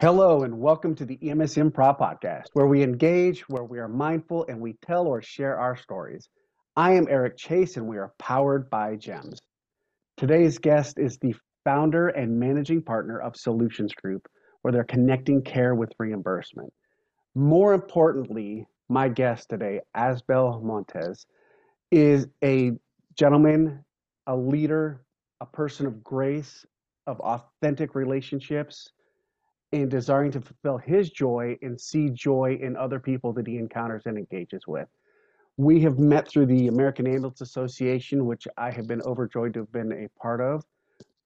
Hello, and welcome to the EMS Improv Podcast, where we engage, where we are mindful, and we tell or share our stories. I am Eric Chase, and we are powered by GEMS. Today's guest is the founder and managing partner of Solutions Group, where they're connecting care with reimbursement. More importantly, my guest today, Asbel Montes, is a gentleman, a leader, a person of grace, of authentic relationships, and desiring to fulfill his joy and see joy in other people that he encounters and engages with. We have met through the American Ambulance Association, which I have been overjoyed to have been a part of,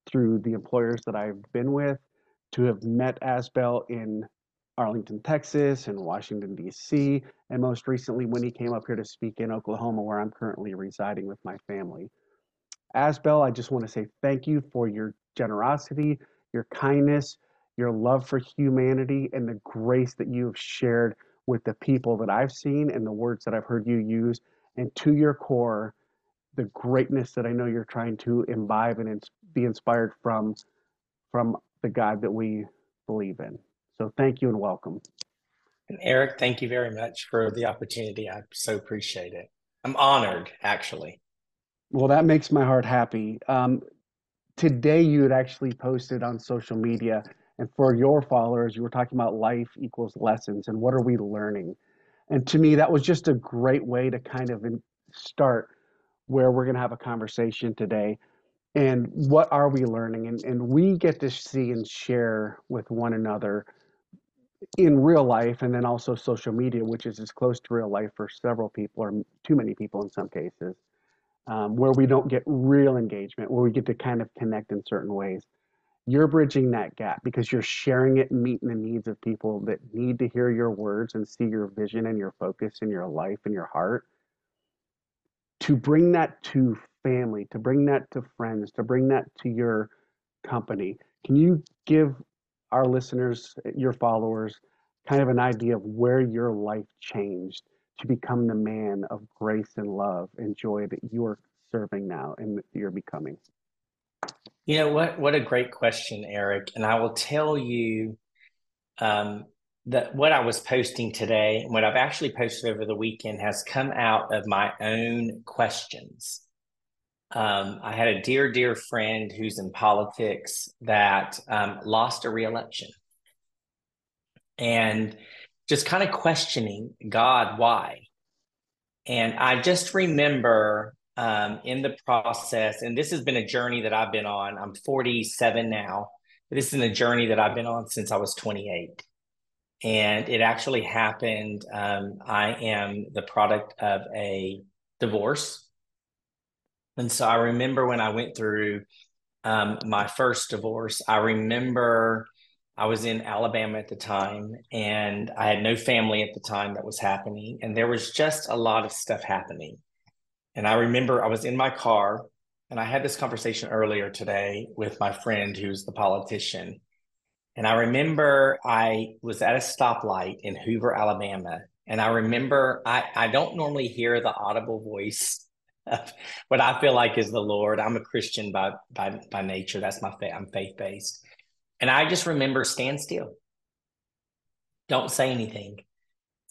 through the employers that I've been with, to have met Asbel in Arlington, Texas, and Washington, D.C., and most recently when he came up here to speak in Oklahoma, where I'm currently residing with my family. Asbel, I just want to say thank you for your generosity, your kindness, your love for humanity, and the grace that you have shared with the people that I've seen and the words that I've heard you use. And to your core, the greatness that I know you're trying to imbibe and be inspired from from the God that we believe in. So thank you and welcome. And Eric, thank you very much for the opportunity. I so appreciate it. I'm honored, actually. Well, that makes my heart happy. Um, today, you had actually posted on social media, and for your followers, you were talking about life equals lessons and what are we learning. And to me, that was just a great way to kind of start where we're going to have a conversation today. And what are we learning? And, and we get to see and share with one another in real life and then also social media which is as close to real life for several people or too many people in some cases um, where we don't get real engagement where we get to kind of connect in certain ways you're bridging that gap because you're sharing it and meeting the needs of people that need to hear your words and see your vision and your focus in your life and your heart to bring that to family, to bring that to friends, to bring that to your company. Can you give our listeners, your followers, kind of an idea of where your life changed to become the man of grace and love and joy that you're serving now and that you're becoming? You know what? What a great question, Eric. And I will tell you um, that what I was posting today, and what I've actually posted over the weekend, has come out of my own questions. Um, I had a dear, dear friend who's in politics that um, lost a reelection. And just kind of questioning God, why? And I just remember um, in the process, and this has been a journey that I've been on. I'm 47 now. This is a journey that I've been on since I was 28 and it actually happened. Um, I am the product of a divorce. And so I remember when I went through um, my first divorce, I remember I was in Alabama at the time and I had no family at the time that was happening. And there was just a lot of stuff happening. And I remember I was in my car and I had this conversation earlier today with my friend who's the politician. And I remember I was at a stoplight in Hoover, Alabama. And I remember I, I don't normally hear the audible voice of what I feel like is the Lord. I'm a Christian by by by nature. That's my faith. I'm faith based. And I just remember stand still. Don't say anything.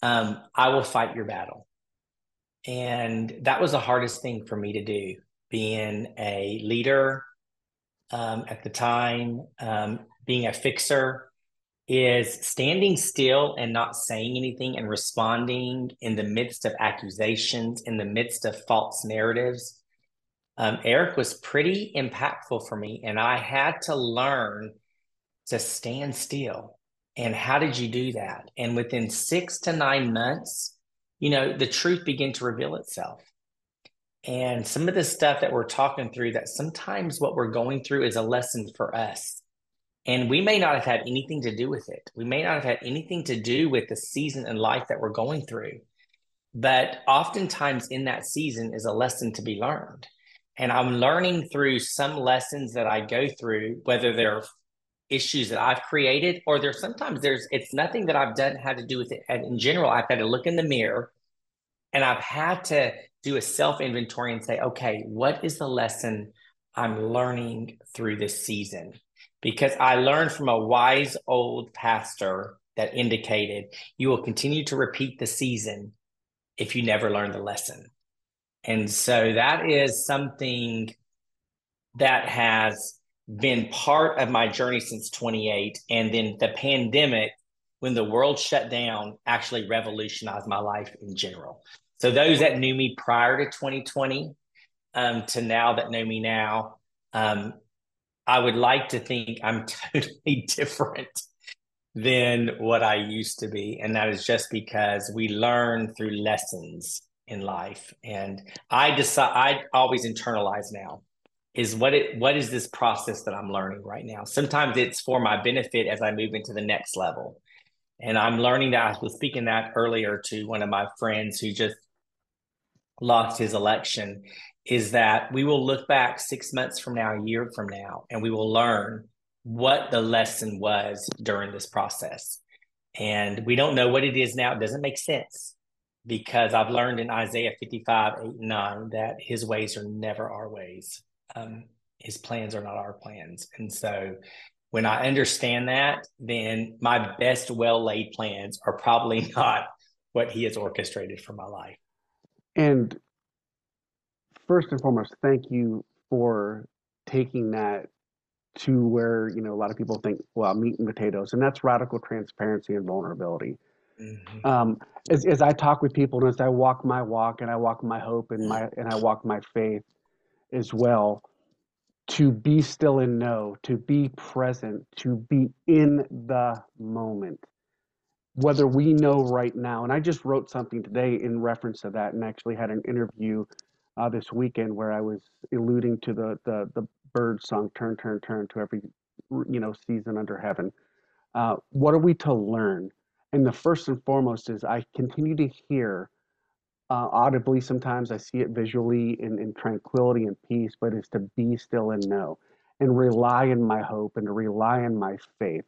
Um, I will fight your battle. And that was the hardest thing for me to do, being a leader um, at the time, um, being a fixer is standing still and not saying anything and responding in the midst of accusations, in the midst of false narratives. Um, Eric was pretty impactful for me, and I had to learn to stand still. And how did you do that? And within six to nine months, you know, the truth began to reveal itself. And some of the stuff that we're talking through, that sometimes what we're going through is a lesson for us and we may not have had anything to do with it. We may not have had anything to do with the season in life that we're going through. But oftentimes in that season is a lesson to be learned. And I'm learning through some lessons that I go through, whether they're issues that I've created or there's sometimes there's it's nothing that I've done had to do with it. And in general, I've had to look in the mirror and I've had to do a self inventory and say, okay, what is the lesson I'm learning through this season? because I learned from a wise old pastor that indicated you will continue to repeat the season if you never learn the lesson. And so that is something that has been part of my journey since 28. And then the pandemic, when the world shut down, actually revolutionized my life in general. So those that knew me prior to 2020 um, to now that know me now, um, I would like to think I'm totally different than what I used to be. And that is just because we learn through lessons in life. And I decide I always internalize now is what it what is this process that I'm learning right now? Sometimes it's for my benefit as I move into the next level. And I'm learning that I was speaking that earlier to one of my friends who just lost his election is that we will look back six months from now, a year from now, and we will learn what the lesson was during this process. And we don't know what it is now. It doesn't make sense because I've learned in Isaiah 55, 8, 9 that his ways are never our ways. Um, his plans are not our plans. And so when I understand that, then my best well laid plans are probably not what he has orchestrated for my life. And first and foremost, thank you for taking that to where you know a lot of people think well meat and potatoes and that's radical transparency and vulnerability mm-hmm. um, as, as i talk with people and as i walk my walk and i walk my hope and my and i walk my faith as well to be still and know to be present to be in the moment. Whether we know right now and i just wrote something today in reference to that and actually had an interview uh, this weekend where i was alluding to the the, the Byrds song turn turn turn to every you know season under heaven. Uh, what are we to learn? And the first and foremost is i continue to hear uh, audibly sometimes i see it visually in, in tranquility and peace but it's to be still and know and rely in my hope and to rely in my faith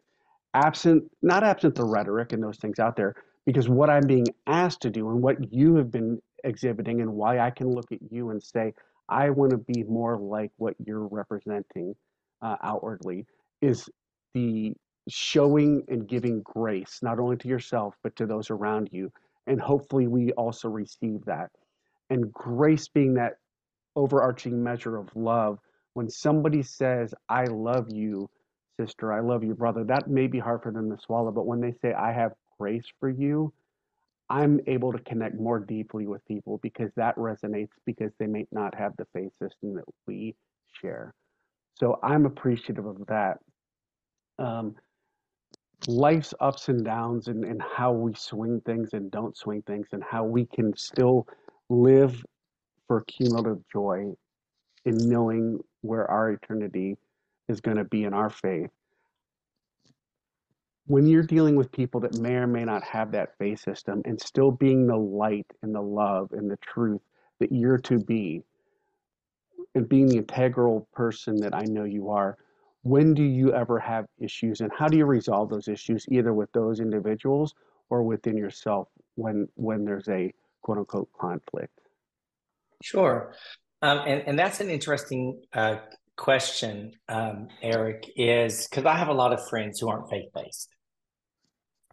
absent not absent the rhetoric and those things out there because what i'm being asked to do and what you have been exhibiting and why i can look at you and say I want to be more like what you're representing uh, outwardly is the showing and giving grace, not only to yourself, but to those around you. And hopefully we also receive that. And grace being that overarching measure of love. When somebody says, I love you, sister, I love you, brother, that may be hard for them to swallow. But when they say, I have grace for you, I'm able to connect more deeply with people because that resonates because they may not have the faith system that we share. So I'm appreciative of that. Um, life's ups and downs and, and how we swing things and don't swing things and how we can still live for cumulative joy in knowing where our eternity is going to be in our faith. When you're dealing with people that may or may not have that faith system and still being the light and the love and the truth that you're to be and being the integral person that I know you are, when do you ever have issues and how do you resolve those issues either with those individuals or within yourself when when there's a quote unquote conflict? Sure. Um, and, and that's an interesting uh, question, um, Eric, is because I have a lot of friends who aren't faith based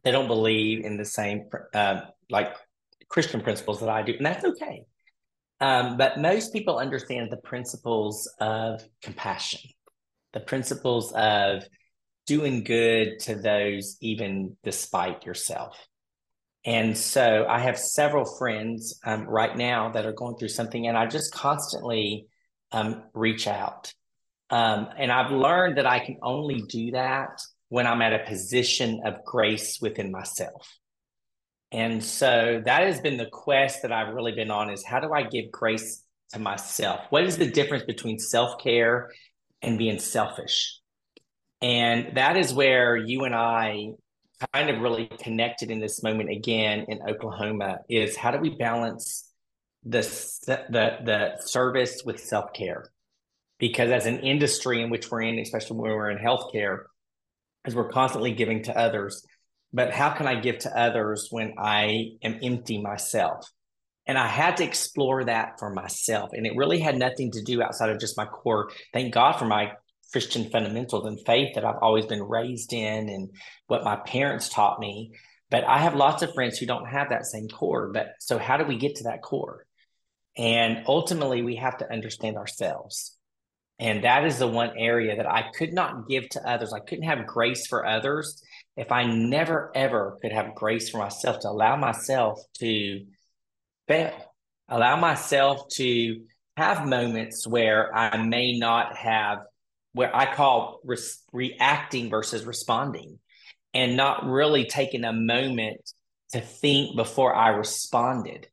they don't believe in the same uh, like Christian principles that I do, and that's okay. Um, but most people understand the principles of compassion, the principles of doing good to those even despite yourself. And so I have several friends um, right now that are going through something, and I just constantly um, reach out. Um, and I've learned that I can only do that when I'm at a position of grace within myself. And so that has been the quest that I've really been on is how do I give grace to myself? What is the difference between self-care and being selfish? And that is where you and I kind of really connected in this moment again in Oklahoma is how do we balance the the the service with self-care? Because as an industry in which we're in, especially when we're in healthcare, as we're constantly giving to others. But how can I give to others when I am empty myself? And I had to explore that for myself. And it really had nothing to do outside of just my core. Thank God for my Christian fundamentals and faith that I've always been raised in and what my parents taught me. But I have lots of friends who don't have that same core. But so, how do we get to that core? And ultimately, we have to understand ourselves. And that is the one area that I could not give to others. I couldn't have grace for others if I never, ever could have grace for myself to allow myself to allow myself to have moments where I may not have, where I call re- reacting versus responding, and not really taking a moment to think before I responded.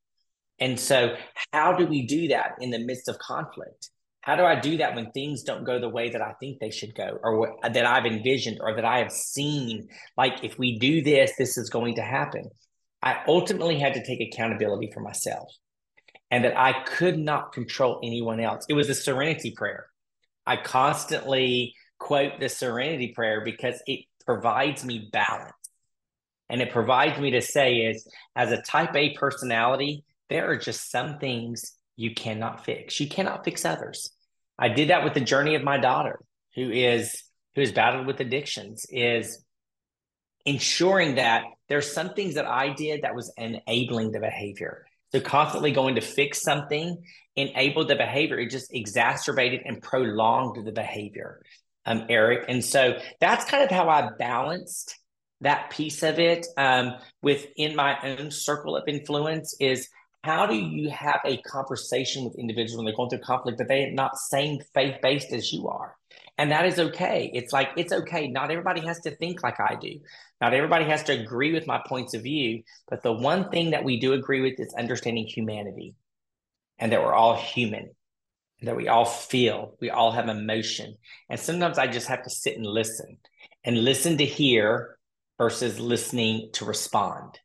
And so, how do we do that in the midst of conflict? How do I do that when things don't go the way that I think they should go, or what, that I've envisioned, or that I have seen? Like, if we do this, this is going to happen. I ultimately had to take accountability for myself and that I could not control anyone else. It was a serenity prayer. I constantly quote the serenity prayer because it provides me balance. And it provides me to say is as a type A personality, there are just some things you cannot fix. You cannot fix others. I did that with the journey of my daughter, who is who is battled with addictions, is ensuring that there's some things that I did that was enabling the behavior. So constantly going to fix something enabled the behavior. It just exacerbated and prolonged the behavior, um, Eric. And so that's kind of how I balanced that piece of it um, within my own circle of influence is how do you have a conversation with individuals when they're going through conflict but they are not same faith based as you are and that is okay it's like it's okay not everybody has to think like i do not everybody has to agree with my points of view, but the one thing that we do agree with is understanding humanity and that we're all human, that we all feel, we all have emotion. And sometimes I just have to sit and listen and listen to hear versus listening to respond.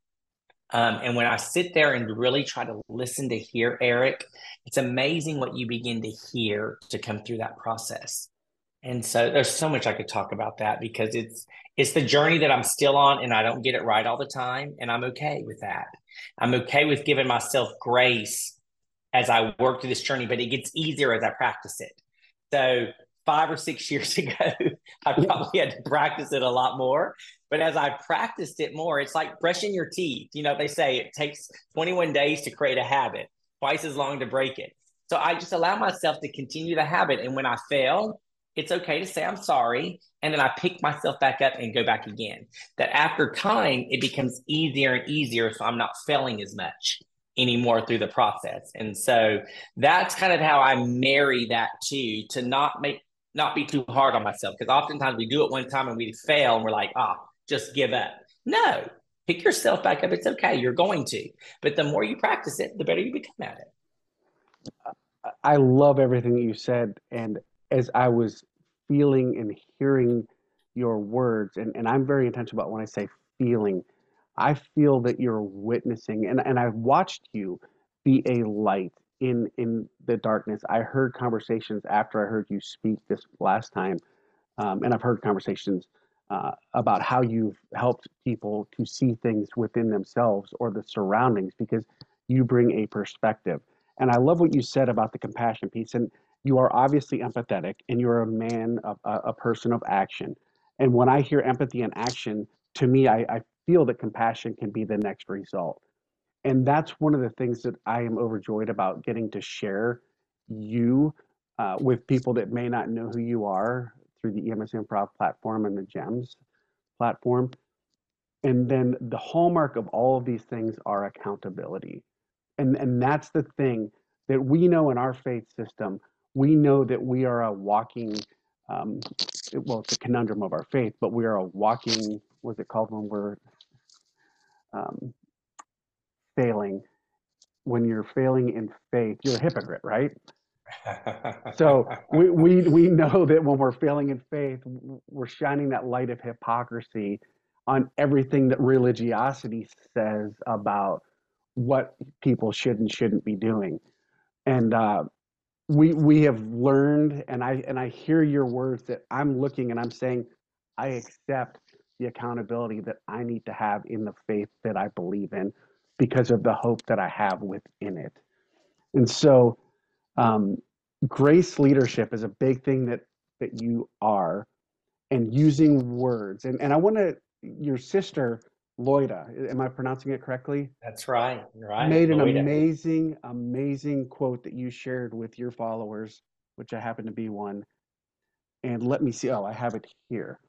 Um, and when I sit there and really try to listen to hear Eric, it's amazing what you begin to hear to come through that process. And so there's so much I could talk about that because it's it's the journey that I'm still on and I don't get it right all the time and I'm okay with that. I'm okay with giving myself grace as I work through this journey, but it gets easier as I practice it. So 5 or 6 years ago, I probably had to practice it a lot more, but as I practiced it more, it's like brushing your teeth. You know, they say it takes 21 days to create a habit, twice as long to break it. So I just allow myself to continue the habit and when I fail, it's okay to say I'm sorry. And then I pick myself back up and go back again. That after time, it becomes easier and easier. So I'm not failing as much anymore through the process. And so that's kind of how I marry that too, to not make, not be too hard on myself. Because oftentimes we do it one time and we fail and we're like, ah, oh, just give up. No, pick yourself back up. It's okay. You're going to. But the more you practice it, the better you become at it. I love everything that you said. And as I was feeling and hearing your words, and, and I'm very intentional about when I say feeling, I feel that you're witnessing, and, and I've watched you be a light in in the darkness. I heard conversations after I heard you speak this last time, um, and I've heard conversations uh, about how you've helped people to see things within themselves or the surroundings because you bring a perspective. And I love what you said about the compassion piece. And you are obviously empathetic and you're a man, of, a, a person of action. And when I hear empathy and action, to me, I, I feel that compassion can be the next result. And that's one of the things that I am overjoyed about getting to share you uh, with people that may not know who you are through the EMS Improv platform and the GEMS platform. And then the hallmark of all of these things are accountability. And, and that's the thing that we know in our faith system we know that we are a walking, um, well, it's a conundrum of our faith, but we are a walking, what's it called when we're um, failing? When you're failing in faith, you're a hypocrite, right? so we, we, we know that when we're failing in faith, we're shining that light of hypocrisy on everything that religiosity says about what people should and shouldn't be doing. And uh, we we have learned and i and i hear your words that i'm looking and i'm saying i accept the accountability that i need to have in the faith that i believe in because of the hope that i have within it and so um, grace leadership is a big thing that that you are and using words. And, and I want to, your sister, Loida, am I pronouncing it correctly? That's right. Right. Made an Loida. amazing, amazing quote that you shared with your followers, which I happen to be one. And let me see. Oh, I have it here.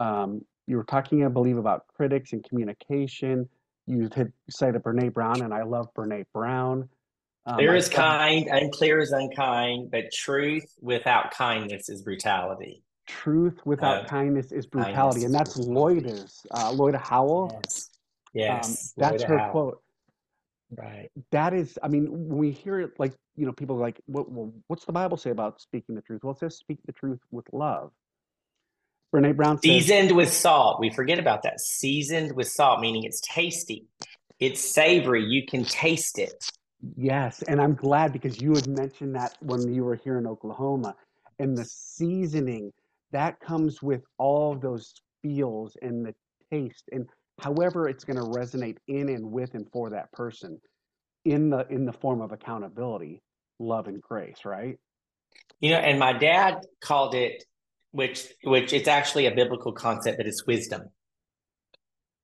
Um, you were talking, I believe, about critics and communication. You had cited Brene Brown, and I love Brene Brown. Um, clear is kind, unclear is unkind, but truth without kindness is brutality. Truth without uh, kindness is brutality, kindness and that's Loida's uh, Loida Howell. Yes, yes. Um, that's her Howell. quote. Right. That is, I mean, when we hear it, like you know, people are like, what, well, what's the Bible say about speaking the truth? Well, it says speak the truth with love. Brene Brown says, seasoned with salt. We forget about that. Seasoned with salt, meaning it's tasty, it's savory. You can taste it. Yes, and I'm glad because you had mentioned that when you were here in Oklahoma, and the seasoning that comes with all those feels and the taste, and however it's going to resonate in and with and for that person, in the in the form of accountability, love, and grace. Right. You know, and my dad called it which which it's actually a biblical concept, but it's wisdom.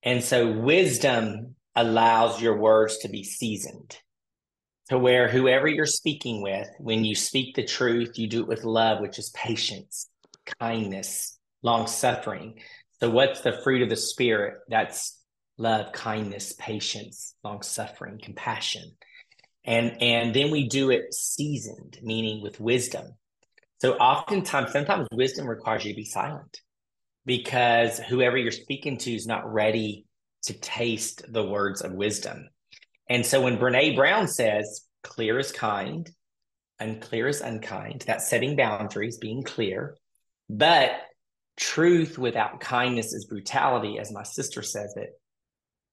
And so wisdom allows your words to be seasoned to where whoever you're speaking with, when you speak the truth, you do it with love, which is patience, kindness, long suffering. So, what's the fruit of the Spirit? That's love, kindness, patience, long suffering, compassion. And, and then we do it seasoned, meaning with wisdom. So oftentimes, sometimes wisdom requires you to be silent because whoever you're speaking to is not ready to taste the words of wisdom. And so when Brene Brown says, clear is kind, unclear is unkind, that's setting boundaries, being clear. But truth without kindness is brutality, as my sister says it,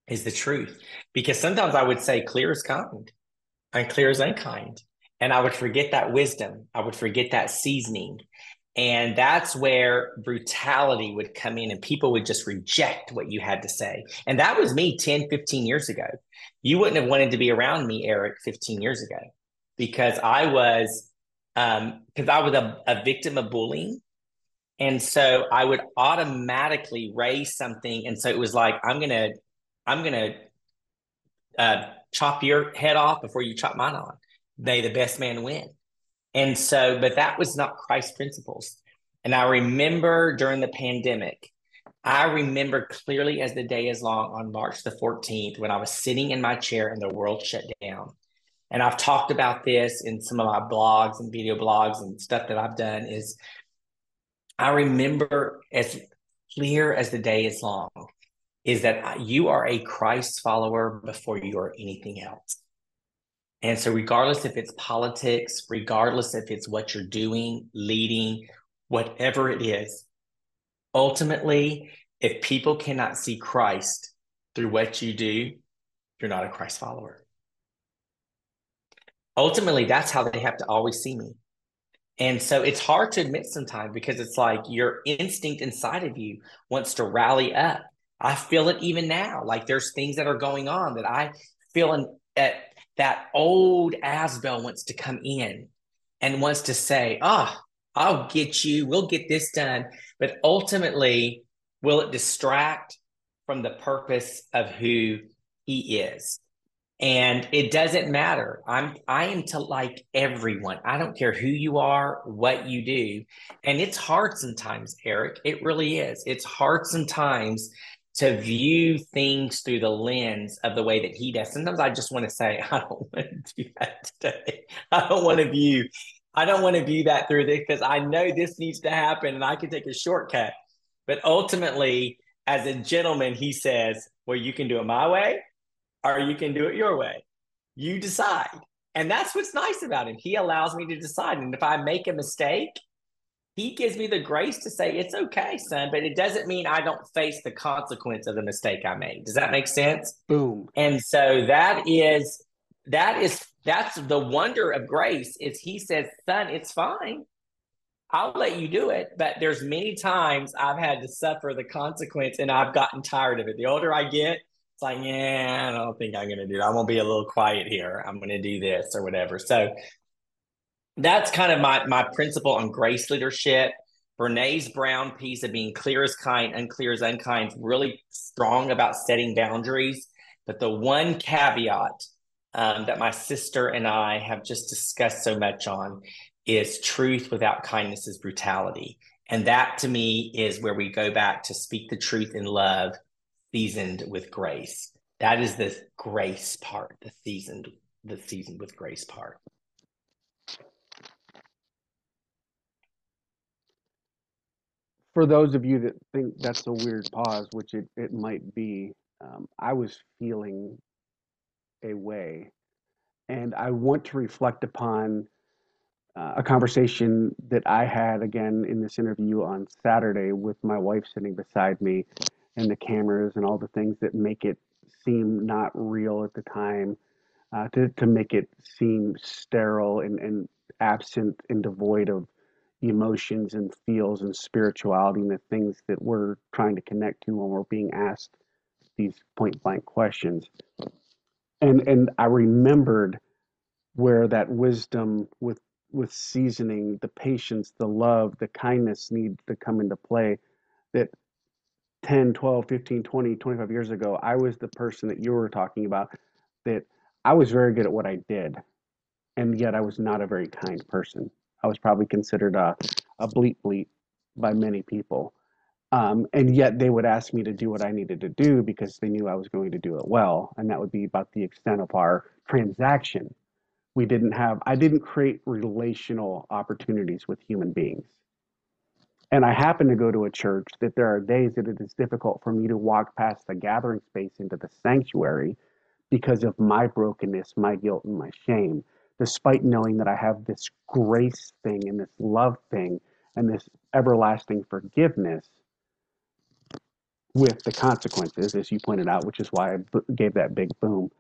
is the truth. Because sometimes I would say clear is kind, and clear is unkind. And I would forget that wisdom. I would forget that seasoning. And that's where brutality would come in and people would just reject what you had to say. And that was me 10, 15 years ago. You wouldn't have wanted to be around me, Eric, 15 years ago, because I was, um, because I was a, a victim of bullying. And so I would automatically raise something. And so it was like, I'm going to, I'm going to uh, chop your head off before you chop mine on may the best man win. And so, but that was not Christ principles. And I remember during the pandemic, I remember clearly as the day is long on March the 14th when I was sitting in my chair and the world shut down. And I've talked about this in some of my blogs and video blogs and stuff that I've done is I remember as clear as the day is long is that you are a Christ follower before you are anything else. And so, regardless if it's politics, regardless if it's what you're doing, leading, whatever it is, ultimately, if people cannot see Christ through what you do, you're not a Christ follower. Ultimately, that's how they have to always see me. And so it's hard to admit sometimes because it's like your instinct inside of you wants to rally up. I feel it even now. Like there's things that are going on that I feel in, at that old Asbel wants to come in and wants to say, ah, oh, I'll get you, we'll get this done. But ultimately, will it distract from the purpose of who he is? And it doesn't matter. I'm I am to like everyone. I don't care who you are, what you do. And it's hard sometimes, Eric. It really is. It's hard sometimes to view things through the lens of the way that he does. Sometimes I just want to say, I don't want to do that today. I don't want to view, I don't want to view that through this because I know this needs to happen and I can take a shortcut. But ultimately, as a gentleman, he says, Well, you can do it my way or you can do it your way. You decide. And that's what's nice about him. He allows me to decide. And if I make a mistake, he gives me the grace to say it's okay, son, but it doesn't mean I don't face the consequence of the mistake I made. Does that make sense? Boom. And so that is that is that's the wonder of grace is he says, son, it's fine. I'll let you do it. But there's many times I've had to suffer the consequence and I've gotten tired of it. The older I get, it's like, yeah, I don't think I'm going to do it. I'm going to be a little quiet here. I'm going to do this or whatever. So that's kind of my my principle on grace leadership. Brene's brown piece of being clear as kind, unclear as unkind, really strong about setting boundaries. But the one caveat um, that my sister and I have just discussed so much on is truth without kindness is brutality. And that to me is where we go back to speak the truth in love, seasoned with grace. That is the grace part, the seasoned, the seasoned with grace part. For those of you that think that's a weird pause, which it, it might be, um, I was feeling a way. And I want to reflect upon uh, a conversation that I had again in this interview on Saturday with my wife sitting beside me and the cameras and all the things that make it seem not real at the time, uh, to, to make it seem sterile and, and absent and devoid of emotions and feels and spirituality and the things that we're trying to connect to when we're being asked these point blank questions. And and I remembered where that wisdom with with seasoning, the patience, the love, the kindness need to come into play that 10, 12, 15, 20, 25 years ago, I was the person that you were talking about that I was very good at what I did. And yet I was not a very kind person. I was probably considered a, a bleep bleep by many people. Um, and yet they would ask me to do what I needed to do because they knew I was going to do it well. And that would be about the extent of our transaction. We didn't have, I didn't create relational opportunities with human beings. And I happen to go to a church that there are days that it is difficult for me to walk past the gathering space into the sanctuary because of my brokenness, my guilt, and my shame, despite knowing that I have this grace thing and this love thing and this everlasting forgiveness with the consequences, as you pointed out, which is why I gave that big boom.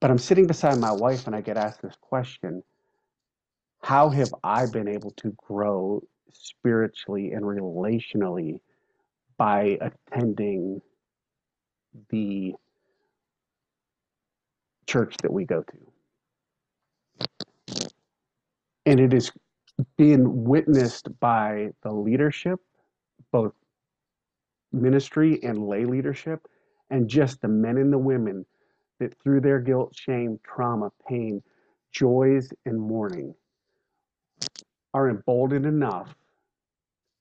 But I'm sitting beside my wife and I get asked this question How have I been able to grow spiritually and relationally by attending the church that we go to. And it is being witnessed by the leadership, both ministry and lay leadership, and just the men and the women that through their guilt, shame, trauma, pain, joys, and mourning are emboldened enough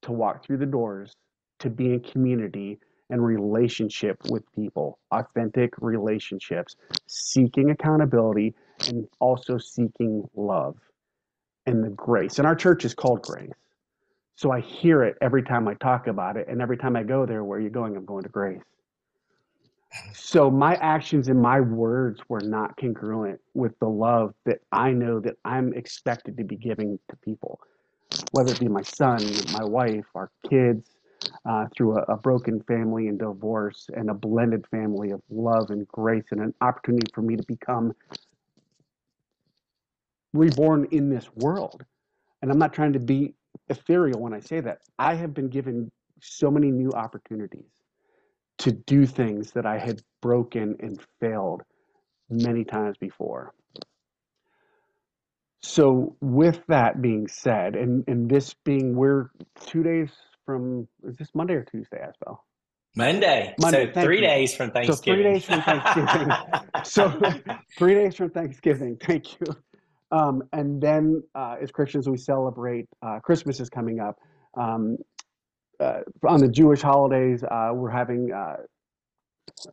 to walk through the doors, to be in community and relationship with people, authentic relationships, seeking accountability and also seeking love and the grace. And our church is called Grace. So I hear it every time I talk about it. And every time I go there, where are you going? I'm going to Grace. So my actions and my words were not congruent with the love that I know that I'm expected to be giving to people whether it be my son, my wife, our kids, uh, through a, a, broken family and divorce and a blended family of love and grace and an opportunity for me to become reborn in this world. And I'm not trying to be ethereal when I say that. I have been given so many new opportunities to do things that I had broken and failed many times before. So with that being said, and and this being we're two days from is this Monday or Tuesday, Asbel? Monday. Monday. So three you. days from Thanksgiving. So three days from Thanksgiving. so three days from Thanksgiving. Thank you. Um, and then uh, as Christians, we celebrate uh, Christmas is coming up. Um, uh, on the Jewish holidays, uh, we're having uh,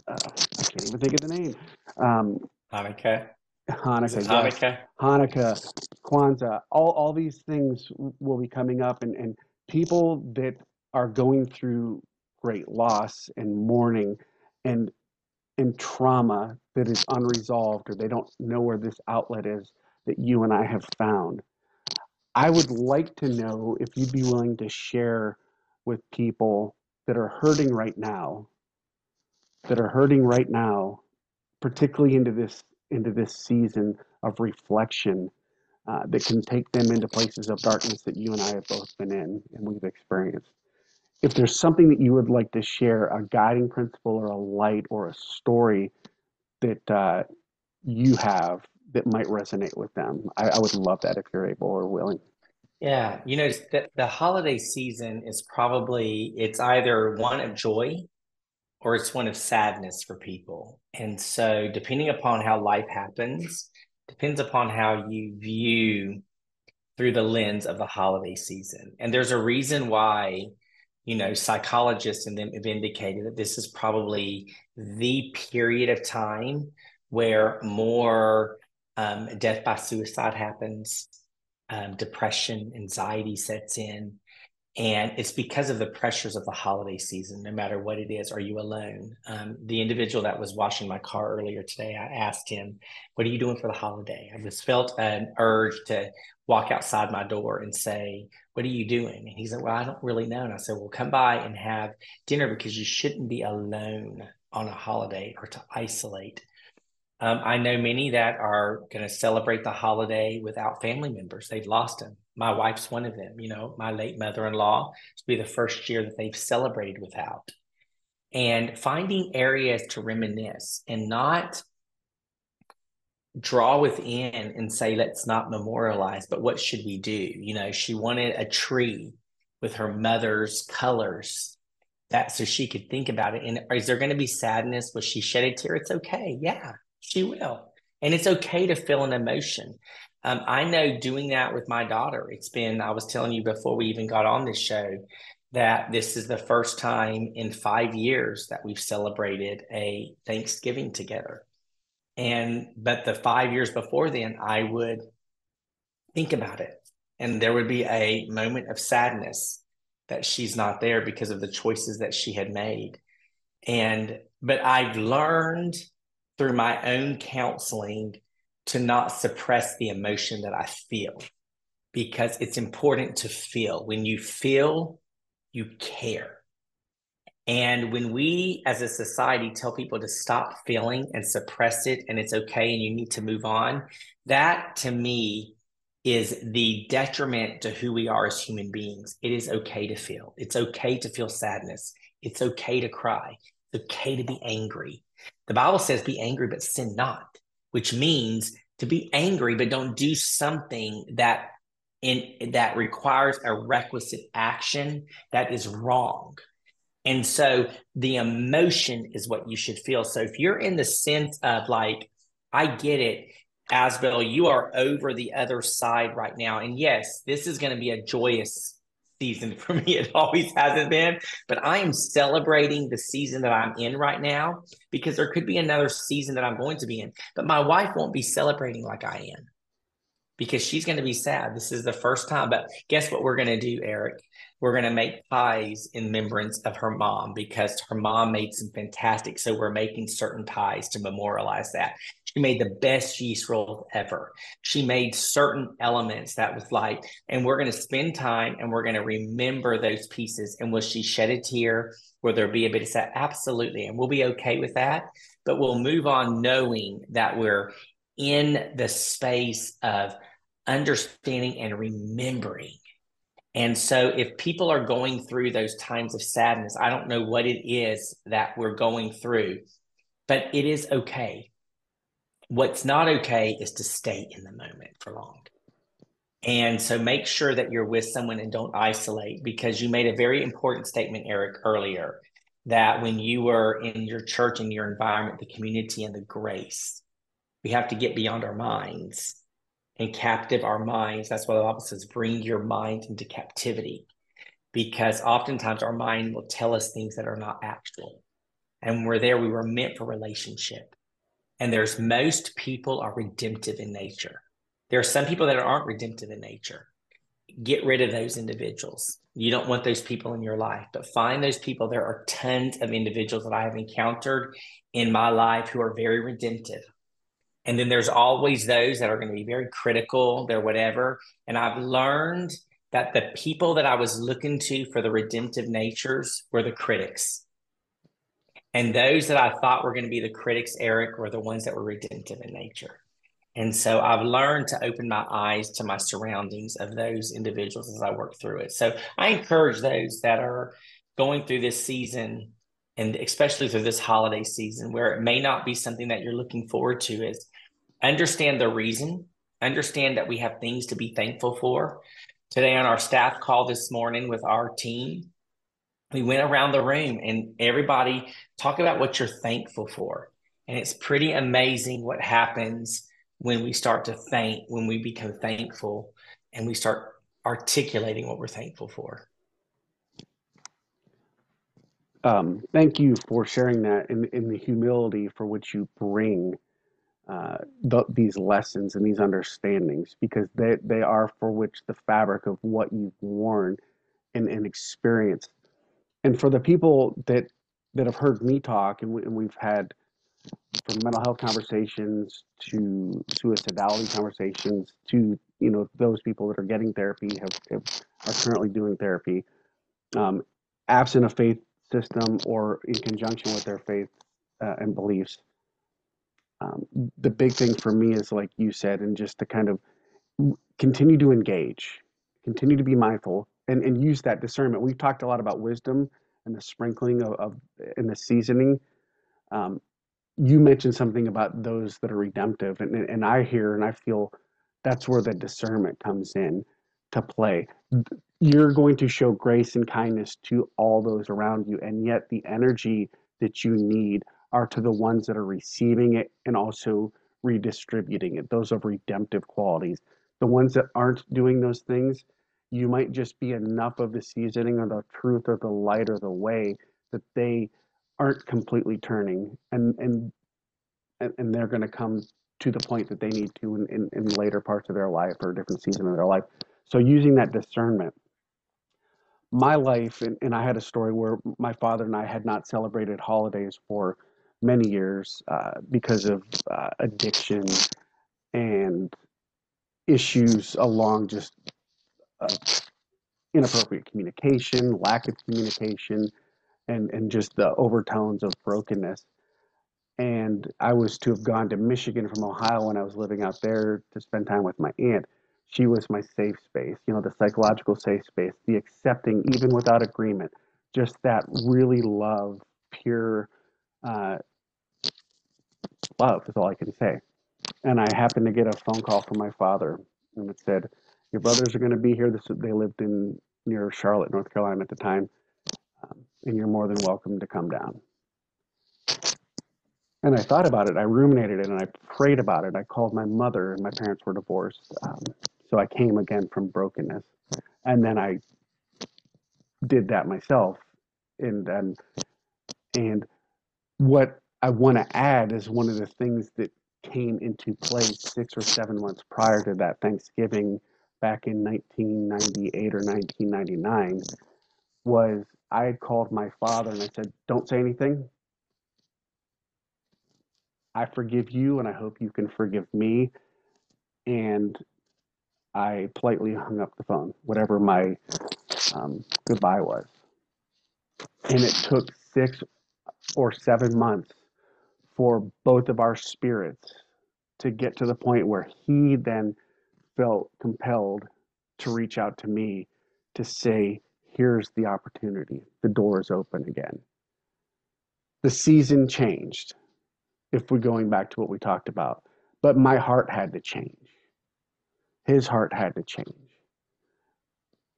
uh, I can't even think of the name. Um, Hanukkah. Hanukkah, Hanukkah, yes. Hanukkah, Kwanzaa, all, all these things will be coming up, and, and people that are going through great loss and mourning and and trauma that is unresolved or they don't know where this outlet is that you and I have found. I would like to know if you'd be willing to share with people that are hurting right now, that are hurting right now, particularly into this into this season of reflection uh, that can take them into places of darkness that you and I have both been in and we've experienced. If there's something that you would like to share, a guiding principle or a light or a story that uh, you have that might resonate with them, I, I would love that if you're able or willing. Yeah, you know, the, the holiday season is probably it's either one of joy or it's one of sadness for people. And so depending upon how life happens, depends upon how you view through the lens of the holiday season. And there's a reason why, you know, psychologists and them have indicated that this is probably the period of time where more um, death by suicide happens, um, depression, anxiety sets in. And it's because of the pressures of the holiday season, no matter what it is. Are you alone? Um, the individual that was washing my car earlier today, I asked him, What are you doing for the holiday? I just felt an urge to walk outside my door and say, What are you doing? And he said, Well, I don't really know. And I said, Well, come by and have dinner because you shouldn't be alone on a holiday or to isolate. Um, I know many that are going to celebrate the holiday without family members. They've lost them. My wife's one of them. You know, my late mother in law, to be the first year that they've celebrated without. And finding areas to reminisce and not draw within and say, let's not memorialize, but what should we do? You know, she wanted a tree with her mother's colors that so she could think about it. And is there going to be sadness? Was she shed a tear? It's okay. Yeah, she will. And it's okay to feel an emotion. Um, I know doing that with my daughter, it's been, I was telling you before we even got on this show, that this is the first time in five years that we've celebrated a Thanksgiving together. And, but the five years before then, I would think about it. And there would be a moment of sadness that she's not there because of the choices that she had made. And, but I've learned through my own counseling to not suppress the emotion that I feel because it's important to feel. When you feel, you care. And when we as a society tell people to stop feeling and suppress it and it's okay and you need to move on, that to me is the detriment to who we are as human beings. It is okay to feel. It's okay to feel sadness. It's okay to cry. It's okay to be angry. The Bible says, be angry, but sin not, which means to be angry, but don't do something that in that requires a requisite action that is wrong. And so the emotion is what you should feel. So if you're in the sense of like, I get it, Asbel, you are over the other side right now. And yes, this is going to be a joyous season for me. It always hasn't been, but I am celebrating the season that I'm in right now because there could be another season that I'm going to be in, but my wife won't be celebrating like I am because she's going to be sad. This is the first time. But guess what we're going to do, Eric? We're going to make pies in remembrance of her mom because her mom made some fantastic. So we're making certain pies to memorialize that. She made the best yeast roll ever. She made certain elements that was like, and we're going to spend time and we're going to remember those pieces. And will she shed a tear? Will there be a bit of sad? Absolutely. And we'll be okay with that. But we'll move on knowing that we're in the space of understanding and remembering. And so, if people are going through those times of sadness, I don't know what it is that we're going through, but it is okay. What's not okay is to stay in the moment for long. And so, make sure that you're with someone and don't isolate because you made a very important statement, Eric, earlier that when you were in your church and your environment, the community and the grace, we have to get beyond our minds and captive our minds. That's why the Bible says, bring your mind into captivity, because oftentimes our mind will tell us things that are not actual. And we're there, we were meant for relationship. And there's most people are redemptive in nature. There are some people that aren't redemptive in nature. Get rid of those individuals. You don't want those people in your life, but find those people. There are tons of individuals that I have encountered in my life who are very redemptive and then there's always those that are going to be very critical, they're whatever. And I've learned that the people that I was looking to for the redemptive natures were the critics. And those that I thought were going to be the critics, Eric, were the ones that were redemptive in nature. And so I've learned to open my eyes to my surroundings of those individuals as I work through it. So I encourage those that are going through this season and especially through this holiday season where it may not be something that you're looking forward to is understand the reason, understand that we have things to be thankful for, today on our staff call this morning with our team, we went around the room and everybody talk about what you're thankful for. And it's pretty amazing what happens when we start to thank, when we become thankful and we start articulating what we're thankful for. Um, thank you for sharing that in, in the humility for which you bring uh, the, these lessons and these understandings because they, they are for which the fabric of what you've worn and, and experienced. And for the people that that have heard me talk and, we, and we've had from mental health conversations to suicidality conversations to you know those people that are getting therapy have, have are currently doing therapy um, absent a faith system or in conjunction with their faith uh, and beliefs um, the big thing for me is like you said and just to kind of continue to engage continue to be mindful and, and use that discernment. We've talked a lot about wisdom and the sprinkling of, of and the seasoning. Um, you mentioned something about those that are redemptive and, and i hear and i feel that's where the discernment comes in to play. You're going to show grace and kindness to all those around you and yet the energy that you need are to the ones that are receiving it and also redistributing it those are redemptive qualities. The ones that aren't doing those things you might just be enough of the seasoning or the truth or the light or the way that they aren't completely turning and and and, they're going to come to the point that they need to in, in, in later parts of their life or a different season of their life. So using that discernment. My life and, and i had a story where my father and i had not celebrated holidays for many years uh, because of uh, addiction and issues along just uh, inappropriate communication, lack of communication, and, and just the overtones of brokenness. And I was to have gone to Michigan from Ohio when I was living out there to spend time with my aunt. She was my safe space, you know, the psychological safe space, the accepting, even without agreement, just that really love, pure uh, love is all I can say. And I happened to get a phone call from my father, and it said, your brothers are going to be here. This, they lived in near Charlotte, North Carolina at the time, um, and you're more than welcome to come down. And I thought about it. I ruminated it, and I prayed about it. I called my mother, and my parents were divorced, um, so I came again from brokenness, and then I did that myself. And and and what I want to add is one of the things that came into place six or seven months prior to that Thanksgiving back in 1998 or 1999 was I had called my father and I said, Don't say anything. I forgive you and I hope you can forgive me. And I politely hung up the phone, whatever my um, goodbye was. And it took six or seven months for both of our spirits to get to the point where he then felt compelled to reach out to me to say, here's the opportunity. The door is open again. The season changed, if we're going back to what we talked about, but my heart had to change. His heart had to change.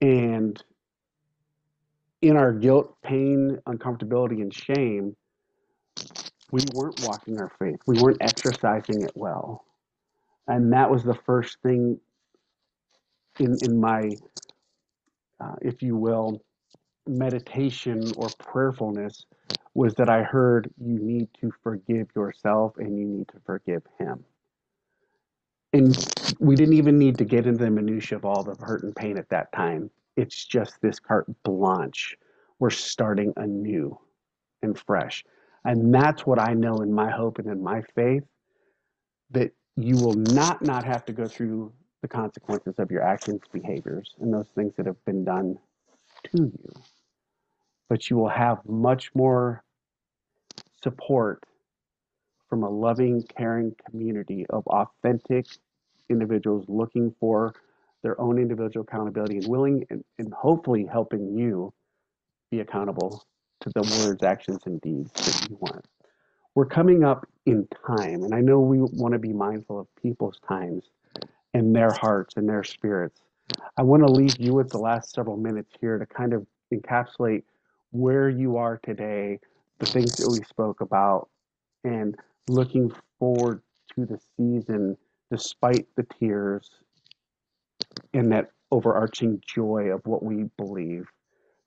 And in our guilt, pain, uncomfortability, and shame, we weren't walking our faith. We weren't exercising it well. And that was the first thing in in my, uh, if you will, meditation or prayerfulness was that I heard you need to forgive yourself and you need to forgive him. And we didn't even need to get into the minutia of all the hurt and pain at that time. It's just this carte blanche. We're starting anew and fresh. And that's what I know in my hope and in my faith that you will not not have to go through the consequences of your actions, behaviors, and those things that have been done to you. But you will have much more support from a loving, caring community of authentic individuals looking for their own individual accountability and willing and, and hopefully helping you be accountable to the words, actions, and deeds that you want. We're coming up in time, and I know we want to be mindful of people's times and their hearts and their spirits. I want to leave you with the last several minutes here to kind of encapsulate where you are today, the things that we spoke about, and looking forward to the season despite the tears and that overarching joy of what we believe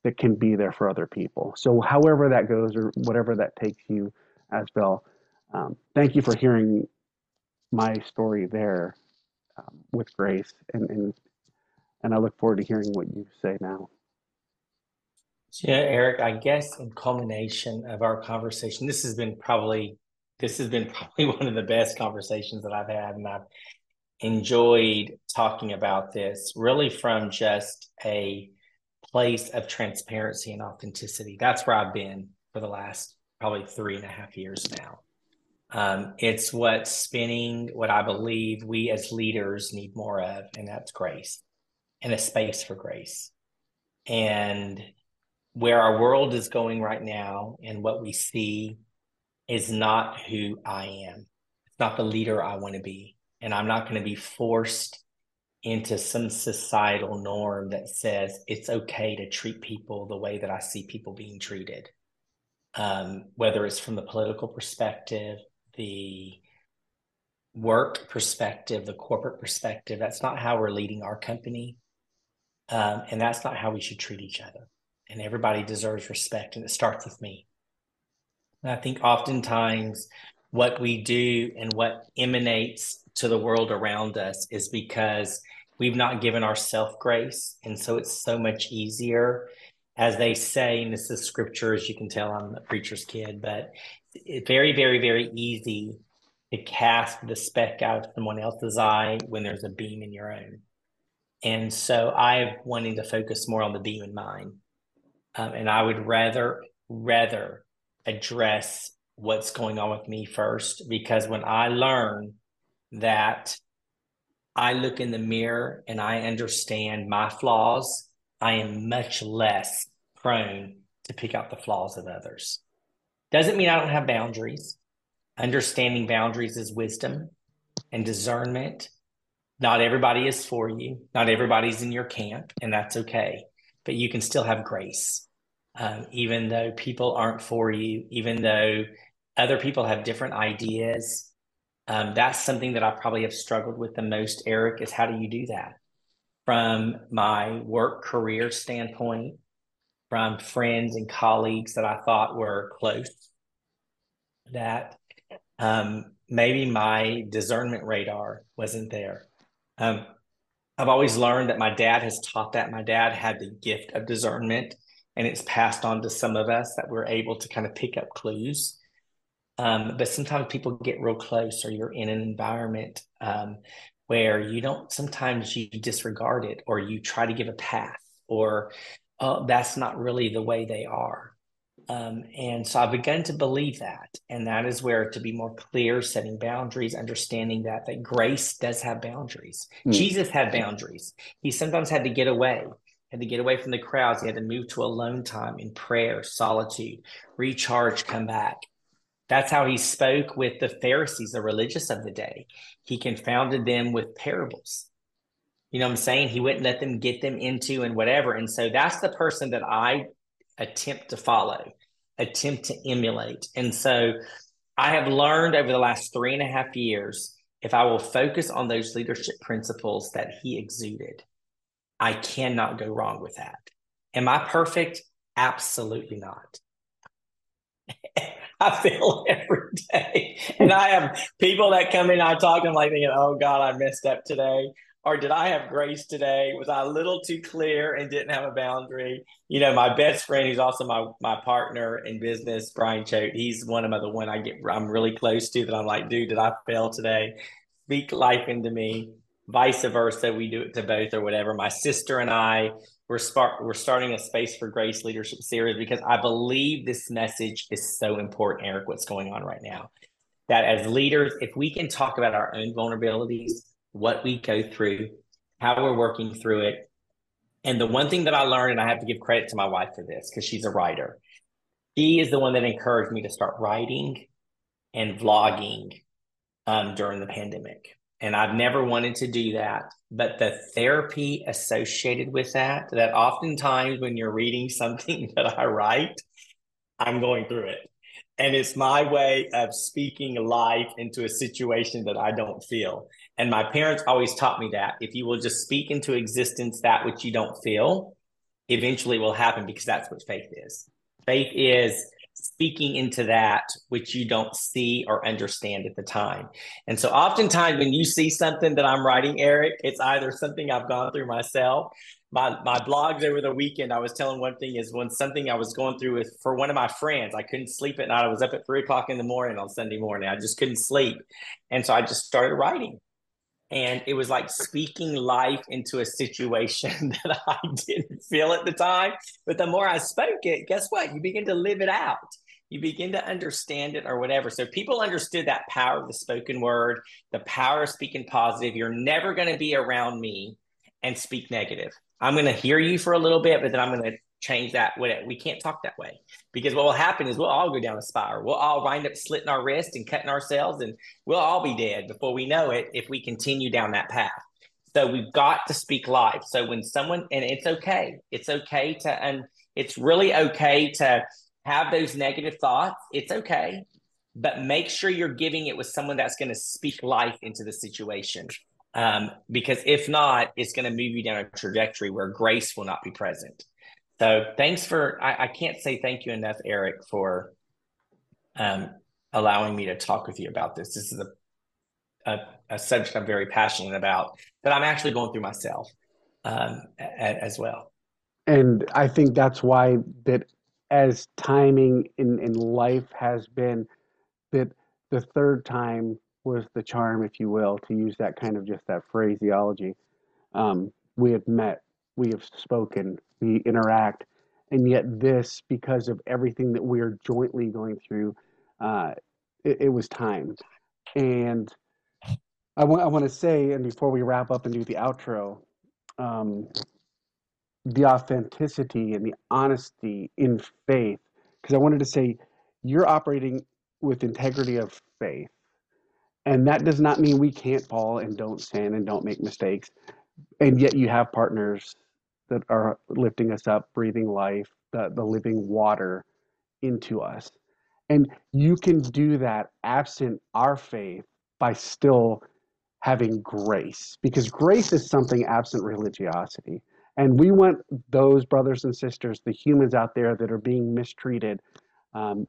that can be there for other people. So, however that goes, or whatever that takes you, Asbel, um, thank you for hearing my story there um, with Grace, and, and and I look forward to hearing what you say now. Yeah, Eric, I guess in culmination of our conversation, this has been probably this has been probably one of the best conversations that I've had, and I've enjoyed talking about this really from just a place of transparency and authenticity. That's where I've been for the last probably three and a half years now. Um, it's what's spinning what I believe we as leaders need more of, and that's grace and a space for grace. And where our world is going right now and what we see is not who I am. It's not the leader I want to be. And I'm not going to be forced into some societal norm that says it's okay to treat people the way that I see people being treated. Um, whether it's from the political perspective, the work perspective, the corporate perspective, that's not how we're leading our company. Um, and that's not how we should treat each other. And everybody deserves respect, and it starts with me. And I think oftentimes what we do and what emanates to the world around us is because we've not given ourselves grace. And so it's so much easier, as they say, and this is scripture, as you can tell, I'm a preacher's kid, but very, very, very easy to cast the speck out of someone else's eye when there's a beam in your own. And so I'm wanting to focus more on the beam in mine. Um, and I would rather, rather address what's going on with me first, because when I learn that I look in the mirror and I understand my flaws, I am much less prone to pick out the flaws of others. Doesn't mean I don't have boundaries. Understanding boundaries is wisdom and discernment not everybody is for you. Not everybody's in your camp, and that's okay. But you can still have grace, um, even though people aren't for you, even though other people have different ideas. Um, that's something that I probably have struggled with the most, Eric, is how do you do that? From my work career standpoint, from friends and colleagues that I thought were close, that um, maybe my discernment radar wasn't there um, I've always learned that my dad has taught that. My dad had the gift of discernment, and it's passed on to some of us that we're able to kind of pick up clues. Um, but sometimes people get real close, or you're in an environment um, where you don't. Sometimes you disregard it, or you try to give a path, or oh, that's not really the way they are. Um, and so I've begun to believe that. And that is where to be more clear, setting boundaries, understanding that that grace does have boundaries. Mm. Jesus had boundaries. He sometimes had to get away, had to get away from the crowds. He had to move to alone time in prayer, solitude, recharge, come back. That's how he spoke with the Pharisees, the religious of the day. He confounded them with parables. You know what I'm saying? He wouldn't let them get them into and whatever. And so that's the person that I attempt to follow, attempt to emulate. And so I have learned over the last three and a half years if I will focus on those leadership principles that he exuded, I cannot go wrong with that. Am I perfect? Absolutely not. I fail every day. And I have people that come in, I talk, I'm like thinking, oh God, I messed up today or did I have grace today? Was I a little too clear and didn't have a boundary? You know, my best friend, who's also my my partner in business, Brian Choate, he's one of the one I get I'm really close to that I'm like, dude, did I fail today? Speak life into me. Vice versa, we do it to both or whatever. My sister and I, we're start we're starting a space for grace leadership series because I believe this message is so important, Eric, what's going on right now. That as leaders, if we can talk about our own vulnerabilities, what we go through, how we're working through it. And the one thing that I learned, and I have to give credit to my wife for this because she's a writer, she is the one that encouraged me to start writing and vlogging um, during the pandemic. And I've never wanted to do that. But the therapy associated with that, that oftentimes when you're reading something that I write, I'm going through it. And it's my way of speaking life into a situation that I don't feel. And my parents always taught me that if you will just speak into existence that which you don't feel, eventually will happen because that's what faith is. Faith is speaking into that which you don't see or understand at the time. And so oftentimes when you see something that I'm writing, Eric, it's either something I've gone through myself. My my blogs over the weekend, I was telling one thing is when something I was going through with for one of my friends. I couldn't sleep at night. I was up at three o'clock in the morning on Sunday morning. I just couldn't sleep. And so I just started writing and it was like speaking life into a situation that I didn't feel at the time. But the more I spoke it, guess what? You begin to live it out. You begin to understand it or whatever. So people understood that power of the spoken word, the power of speaking positive. You're never going to be around me and speak negative. I'm going to hear you for a little bit, but then I'm going to change that. We can't talk that way because what will happen is we'll all go down a spiral. We'll all wind up slitting our wrist and cutting ourselves, and we'll all be dead before we know it if we continue down that path. So we've got to speak life. So when someone, and it's okay, it's okay to, and it's really okay to have those negative thoughts. It's okay, but make sure you're giving it with someone that's going to speak life into the situation. Um, because if not, it's going to move you down a trajectory where grace will not be present. So thanks for, I, I can't say thank you enough, Eric, for um, allowing me to talk with you about this. This is a, a, a, subject I'm very passionate about that I'm actually going through myself um, a, as well. And I think that's why that as timing in, in life has been that the third time was the charm, if you will, to use that kind of just that phraseology. Um, we have met we have spoken, we interact, and yet this, because of everything that we are jointly going through, uh, it, it, was time. And I want I want to say, and before we wrap up and do the outro, um, the authenticity and the honesty in faith, because I wanted to say you're operating with integrity of faith. And that does not mean we can't fall and don't sin and don't make mistakes. And yet you have partners that are lifting us up, breathing life, the, the living water into us. And you can do that absent our faith by still having grace, because grace is something absent religiosity. And we want those brothers and sisters, the humans out there that are being mistreated um,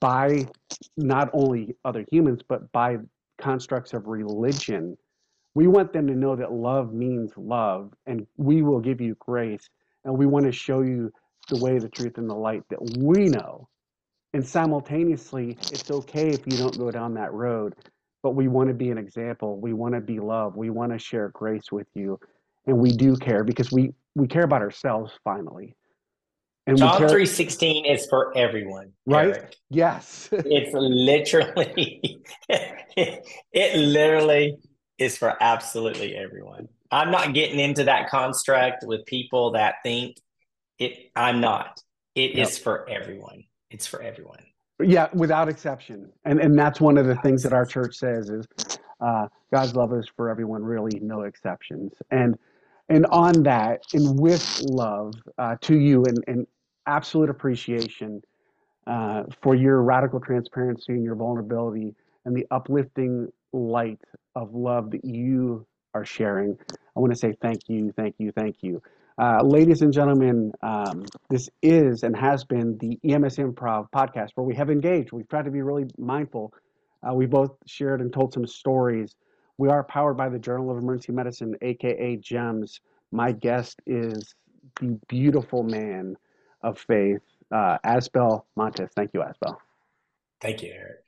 by not only other humans, but by constructs of religion we want them to know that love means love, and we will give you grace. And we want to show you the way, the truth, and the light that we know. And simultaneously, it's okay if you don't go down that road, but we want to be an example. We want to be love. We want to share grace with you. And we do care because we, we care about ourselves finally. And John three sixteen is for everyone, right? Eric. Yes, it's literally, it literally is for absolutely everyone. I'm not getting into that construct with people that think it. I'm not. It yep. is for everyone. It's for everyone. Yeah, without exception. And and that's one of the things that our church says is uh, God's love is for everyone, really, no exceptions. And and on that, and with love uh, to you, and, and absolute appreciation uh, for your radical transparency and your vulnerability and the uplifting light of love that you are sharing. I want to say thank you, thank you, thank you. Uh, ladies and gentlemen, um, this is and has been the EMS Improv podcast where we have engaged. We've tried to be really mindful. Uh, we both shared and told some stories. We are powered by the Journal of Emergency Medicine, aka JEMS. My guest is the beautiful man of faith, uh, Asbel Montes. Thank you, Asbel. Thank you, Eric.